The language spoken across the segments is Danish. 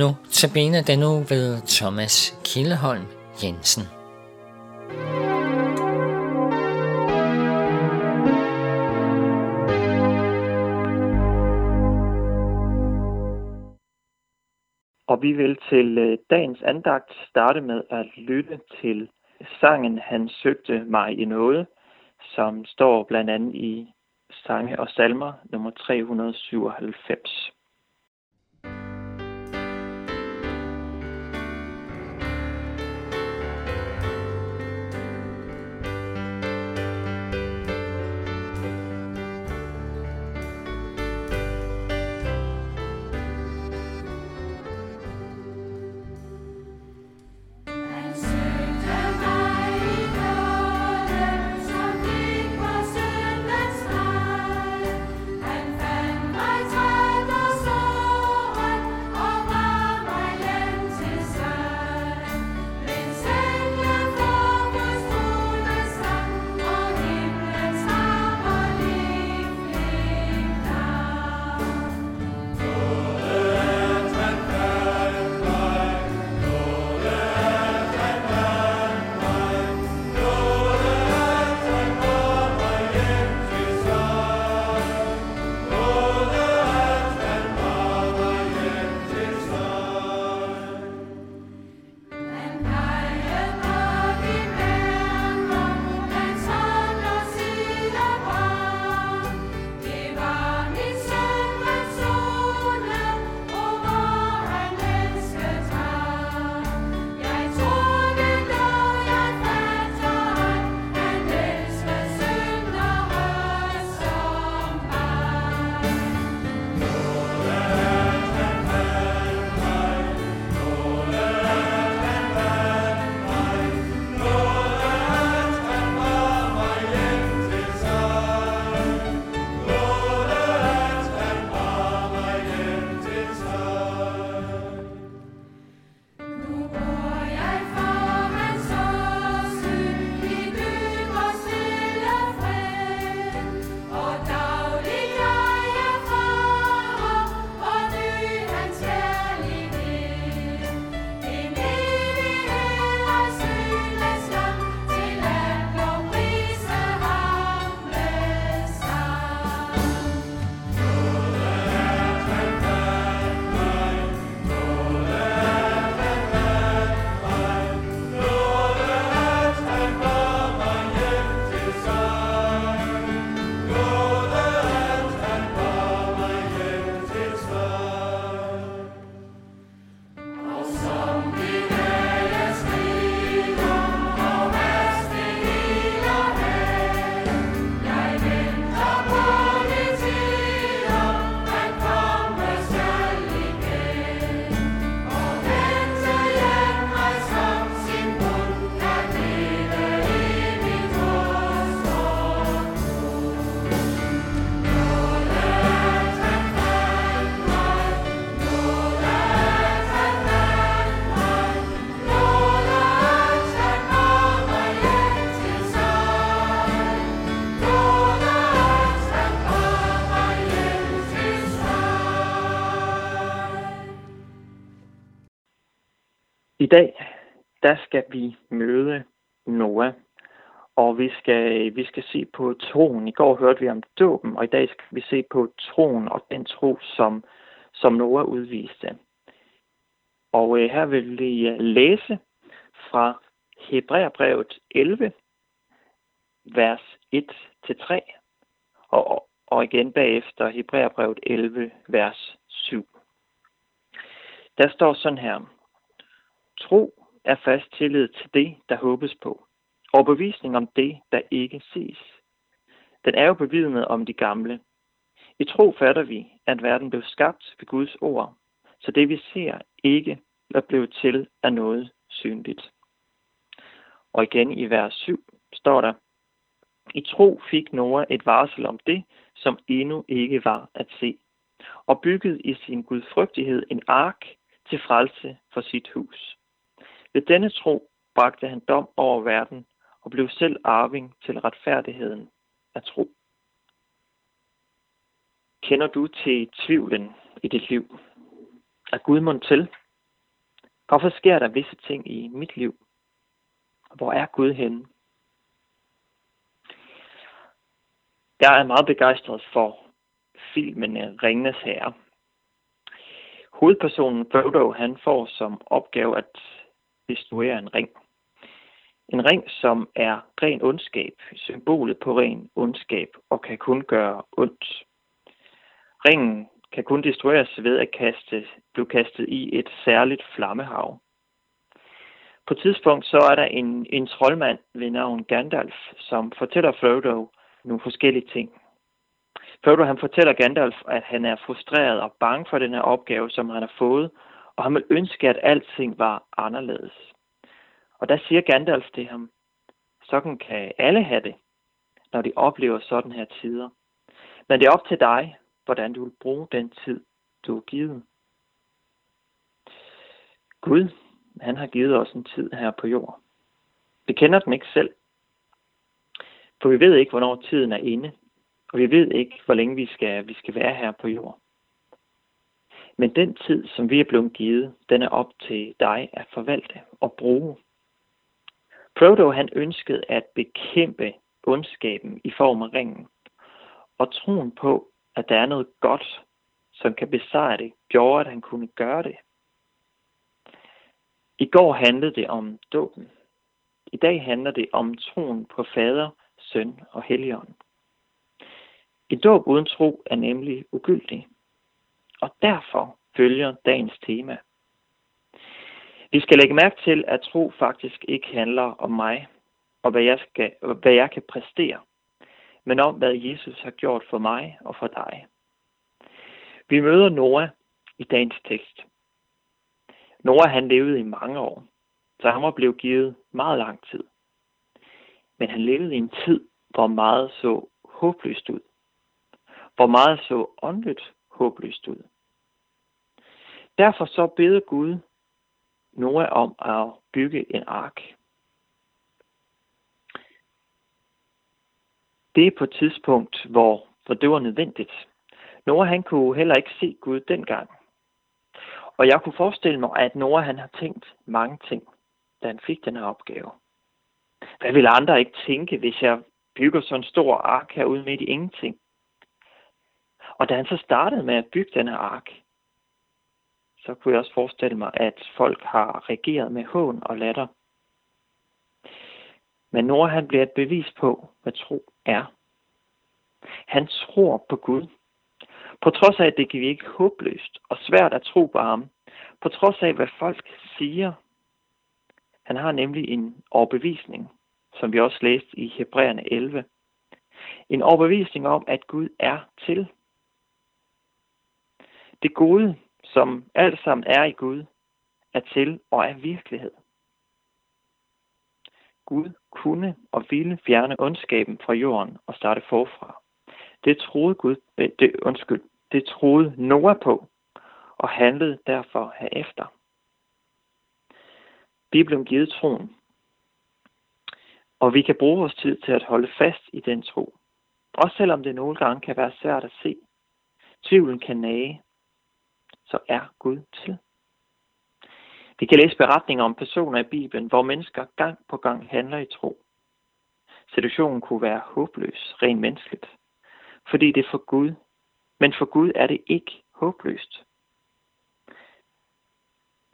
Nu tabiner den nu ved Thomas Kildeholm Jensen. Og vi vil til øh, dagens andagt starte med at lytte til sangen Han søgte mig i noget, som står blandt andet i sange og salmer nummer 397. dag, der skal vi møde Noah, og vi skal, vi skal se på troen. I går hørte vi om dåben, og i dag skal vi se på troen og den tro, som, som Noah udviste. Og øh, her vil vi øh, læse fra Hebræerbrevet 11, vers 1-3, og, og igen bagefter Hebræerbrevet 11, vers 7. Der står sådan her. Tro er fast tillid til det, der håbes på. Overbevisning om det, der ikke ses. Den er jo bevidnet om de gamle. I tro fatter vi, at verden blev skabt ved Guds ord, så det vi ser ikke er blevet til af noget synligt. Og igen i vers 7 står der, I tro fik Noah et varsel om det, som endnu ikke var at se, og byggede i sin gudfrygtighed en ark til frelse for sit hus. Ved denne tro bragte han dom over verden og blev selv arving til retfærdigheden af tro. Kender du til tvivlen i dit liv? Er Gud mund til? Hvorfor sker der visse ting i mit liv? Hvor er Gud henne? Jeg er meget begejstret for filmen Ringnes Herre. Hovedpersonen Frodo, han får som opgave at destruere en ring. En ring, som er ren ondskab, symbolet på ren ondskab, og kan kun gøre ondt. Ringen kan kun destrueres ved at kaste, blive kastet i et særligt flammehav. På et tidspunkt så er der en, en troldmand ved navn Gandalf, som fortæller Frodo nogle forskellige ting. Frodo han fortæller Gandalf, at han er frustreret og bange for den her opgave, som han har fået, og han ville ønske, at alting var anderledes. Og der siger Gandalf til ham, sådan kan alle have det, når de oplever sådan her tider. Men det er op til dig, hvordan du vil bruge den tid, du har givet. Gud, han har givet os en tid her på jorden. Vi kender den ikke selv. For vi ved ikke, hvornår tiden er inde. Og vi ved ikke, hvor længe vi skal, vi skal være her på jorden. Men den tid, som vi er blevet givet, den er op til dig at forvalte og bruge. Frodo han ønskede at bekæmpe ondskaben i form af ringen, og troen på, at der er noget godt, som kan besejre det, gjorde, at han kunne gøre det. I går handlede det om dåben. I dag handler det om troen på Fader, Søn og Helligånd. Et dåb uden tro er nemlig ugyldig, og derfor følger dagens tema. Vi skal lægge mærke til, at tro faktisk ikke handler om mig og hvad jeg, skal, hvad jeg kan præstere, men om hvad Jesus har gjort for mig og for dig. Vi møder Noah i dagens tekst. Noah han levede i mange år, så han var blevet givet meget lang tid. Men han levede i en tid, hvor meget så håbløst ud. Hvor meget så åndeligt håbløst ud. Derfor så beder Gud Noah om at bygge en ark. Det er på et tidspunkt, hvor, hvor det var nødvendigt. Noah han kunne heller ikke se Gud dengang. Og jeg kunne forestille mig, at Noah han har tænkt mange ting, da han fik den her opgave. Hvad ville andre ikke tænke, hvis jeg bygger sådan en stor ark herude midt i ingenting? Og da han så startede med at bygge den ark, så kunne jeg også forestille mig, at folk har reageret med hån og latter. Men Noah han bliver et bevis på, hvad tro er. Han tror på Gud. På trods af, at det kan virke håbløst og svært at tro på ham. På trods af, hvad folk siger. Han har nemlig en overbevisning, som vi også læste i Hebræerne 11. En overbevisning om, at Gud er til. Det gode, som alt sammen er i Gud, er til og er virkelighed. Gud kunne og ville fjerne ondskaben fra jorden og starte forfra. Det troede Gud, øh, det, undskyld, det troede Noah på, og handlede derfor herefter. Bibelen givet troen, og vi kan bruge vores tid til at holde fast i den tro. Også selvom det nogle gange kan være svært at se. Tvivlen kan nage, så er Gud til. Vi kan læse beretninger om personer i Bibelen, hvor mennesker gang på gang handler i tro. Situationen kunne være håbløs, rent menneskeligt, fordi det er for Gud. Men for Gud er det ikke håbløst.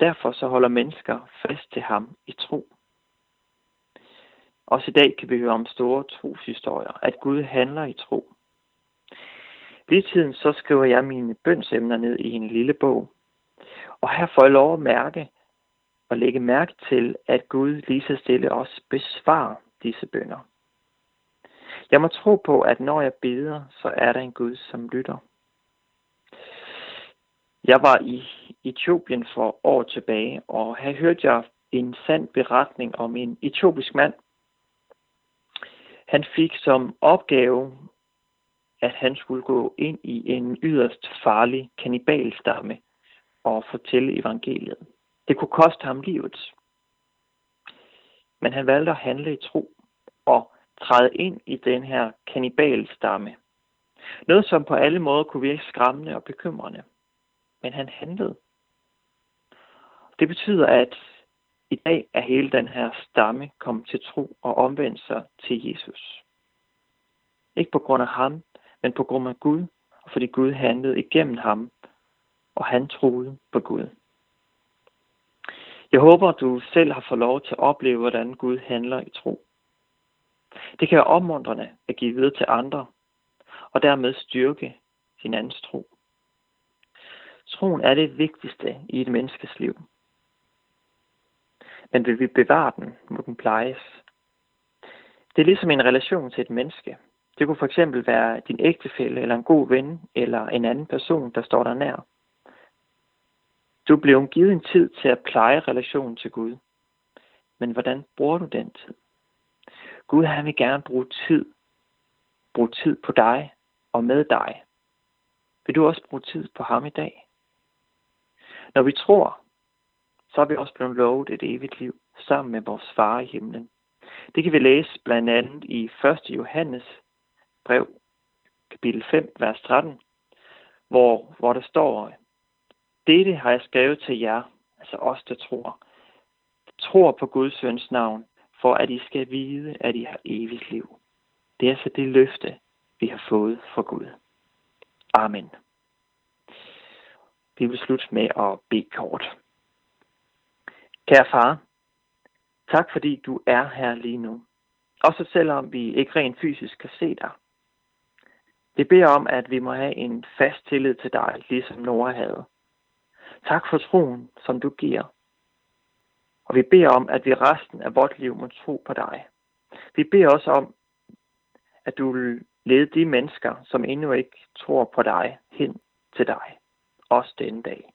Derfor så holder mennesker fast til ham i tro. Også i dag kan vi høre om store troshistorier, at Gud handler i tro. Lige tiden så skriver jeg mine bønsemner ned i en lille bog. Og her får jeg lov at mærke og lægge mærke til, at Gud lige så stille også besvarer disse bønder. Jeg må tro på, at når jeg beder, så er der en Gud, som lytter. Jeg var i Etiopien for år tilbage, og her hørte jeg en sand beretning om en etiopisk mand. Han fik som opgave at han skulle gå ind i en yderst farlig kanibalstamme og fortælle evangeliet. Det kunne koste ham livet. Men han valgte at handle i tro og træde ind i den her kanibalstamme. Noget, som på alle måder kunne virke skræmmende og bekymrende. Men han handlede. Det betyder, at i dag er hele den her stamme kommet til tro og omvendt sig til Jesus. Ikke på grund af ham, men på grund af Gud, og fordi Gud handlede igennem ham, og han troede på Gud. Jeg håber, du selv har fået lov til at opleve, hvordan Gud handler i tro. Det kan være opmuntrende at give videre til andre, og dermed styrke sin andens tro. Troen er det vigtigste i et menneskes liv. Men vil vi bevare den, må den plejes. Det er ligesom en relation til et menneske. Det kunne for eksempel være din ægtefælle, eller en god ven, eller en anden person, der står dig nær. Du blev givet en tid til at pleje relationen til Gud. Men hvordan bruger du den tid? Gud han vil gerne bruge tid. Bruge tid på dig og med dig. Vil du også bruge tid på ham i dag? Når vi tror, så er vi også blevet lovet et evigt liv sammen med vores far i himlen. Det kan vi læse blandt andet i 1. Johannes brev, kapitel 5, vers 13, hvor, hvor der står, dette har jeg skrevet til jer, altså os, der tror. Tror på Guds søns navn, for at I skal vide, at I har evigt liv. Det er altså det løfte, vi har fået fra Gud. Amen. Vi vil slutte med at bede kort. Kære far, tak fordi du er her lige nu. Også selvom vi ikke rent fysisk kan se dig. Vi beder om, at vi må have en fast tillid til dig, ligesom Nora havde. Tak for troen, som du giver. Og vi beder om, at vi resten af vores liv må tro på dig. Vi beder også om, at du vil lede de mennesker, som endnu ikke tror på dig, hen til dig. Også denne dag.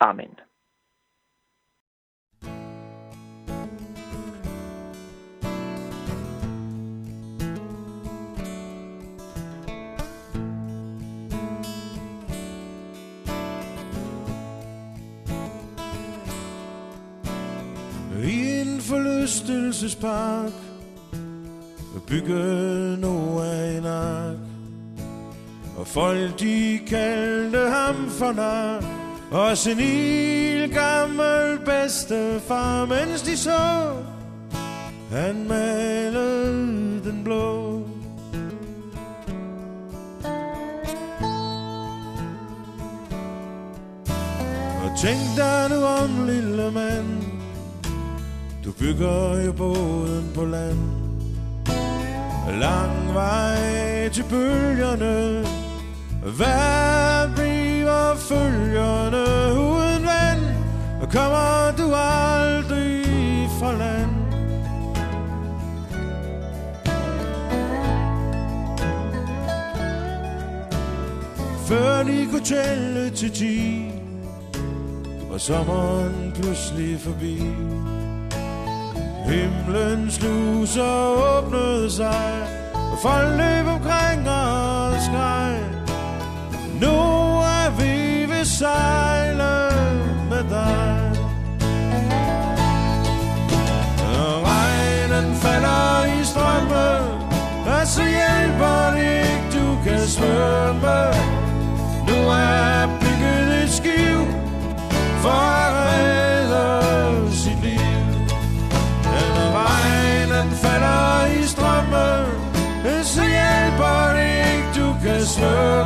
Amen. Forlystelsespark. Og Bygge Noah en ark. Og folk de kaldte ham for nar. Og sin gammel bedstefar Mens de så Han malede den blå. Og tænk dig nu om, lille mand bygger jo båden på land. Lang vej til bølgerne. Hvad bliver følgerne uden vand? Kommer du aldrig fra land? Før de kunne tælle til ti Var sommeren pludselig forbi. Himlens luser åbnede sig Og folk løb omkring og skreg Nu er vi ved sejle med dig. Og regnen falder i strømme Og så hjælper det ikke, du kan svømme. Nu er bygget et skiv For du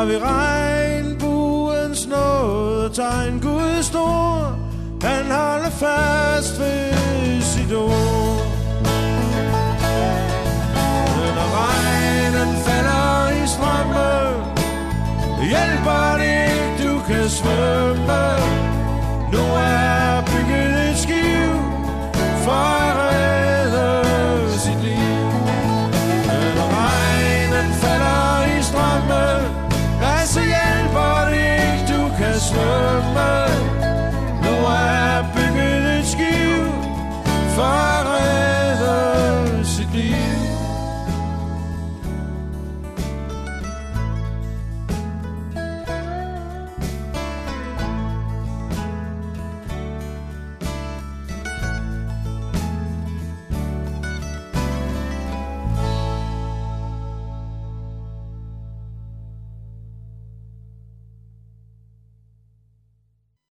Har vi regnbuens nåde tegn Gud stor. Han holder fast ved sit ord. Når regnen falder i strømme Hjælper det ikke, du kan svømme. Nu er bygget et skiv For